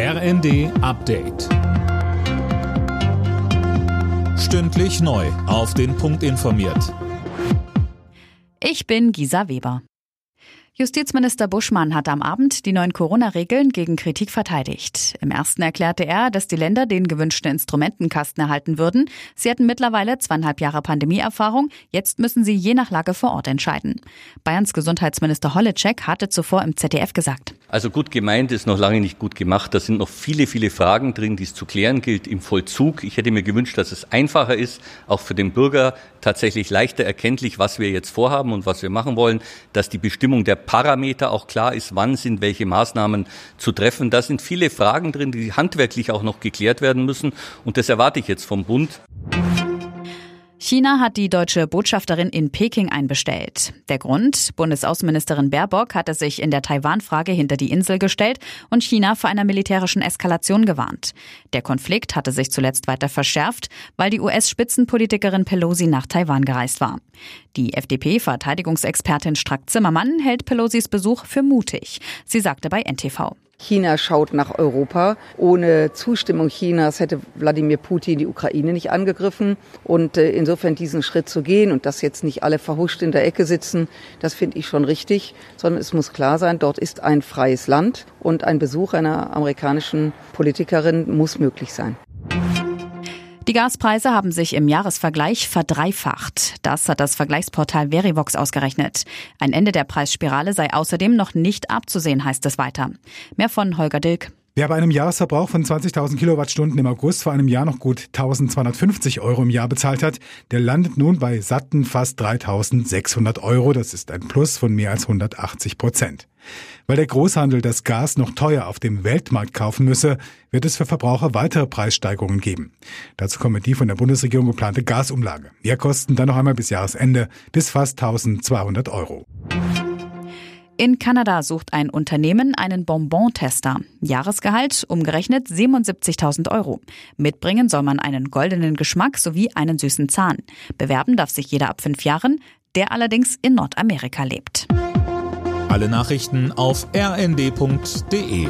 RND Update. Stündlich neu. Auf den Punkt informiert. Ich bin Gisa Weber. Justizminister Buschmann hat am Abend die neuen Corona-Regeln gegen Kritik verteidigt. Im ersten erklärte er, dass die Länder den gewünschten Instrumentenkasten erhalten würden. Sie hätten mittlerweile zweieinhalb Jahre Pandemieerfahrung. Jetzt müssen sie je nach Lage vor Ort entscheiden. Bayerns Gesundheitsminister Holleczek hatte zuvor im ZDF gesagt. Also gut gemeint ist noch lange nicht gut gemacht. Da sind noch viele, viele Fragen drin, die es zu klären gilt im Vollzug. Ich hätte mir gewünscht, dass es einfacher ist, auch für den Bürger tatsächlich leichter erkenntlich, was wir jetzt vorhaben und was wir machen wollen, dass die Bestimmung der Parameter auch klar ist, wann sind welche Maßnahmen zu treffen. Da sind viele Fragen drin, die handwerklich auch noch geklärt werden müssen. Und das erwarte ich jetzt vom Bund. China hat die deutsche Botschafterin in Peking einbestellt. Der Grund? Bundesaußenministerin Baerbock hatte sich in der Taiwan-Frage hinter die Insel gestellt und China vor einer militärischen Eskalation gewarnt. Der Konflikt hatte sich zuletzt weiter verschärft, weil die US-Spitzenpolitikerin Pelosi nach Taiwan gereist war. Die FDP-Verteidigungsexpertin Strack-Zimmermann hält Pelosis Besuch für mutig. Sie sagte bei NTV. China schaut nach Europa. Ohne Zustimmung Chinas hätte Wladimir Putin die Ukraine nicht angegriffen. Und äh, insofern diesen Schritt zu gehen und dass jetzt nicht alle verhuscht in der Ecke sitzen, das finde ich schon richtig, sondern es muss klar sein, dort ist ein freies Land und ein Besuch einer amerikanischen Politikerin muss möglich sein. Die Gaspreise haben sich im Jahresvergleich verdreifacht. Das hat das Vergleichsportal Verivox ausgerechnet. Ein Ende der Preisspirale sei außerdem noch nicht abzusehen, heißt es weiter. Mehr von Holger Dilk. Wer bei einem Jahresverbrauch von 20.000 Kilowattstunden im August vor einem Jahr noch gut 1.250 Euro im Jahr bezahlt hat, der landet nun bei satten fast 3.600 Euro. Das ist ein Plus von mehr als 180 Prozent. Weil der Großhandel das Gas noch teuer auf dem Weltmarkt kaufen müsse, wird es für Verbraucher weitere Preissteigerungen geben. Dazu kommt die von der Bundesregierung geplante Gasumlage. Mehrkosten dann noch einmal bis Jahresende bis fast 1200 Euro. In Kanada sucht ein Unternehmen einen Bonbon-Tester. Jahresgehalt umgerechnet 77.000 Euro. Mitbringen soll man einen goldenen Geschmack sowie einen süßen Zahn. Bewerben darf sich jeder ab fünf Jahren, der allerdings in Nordamerika lebt. Alle Nachrichten auf rnd.de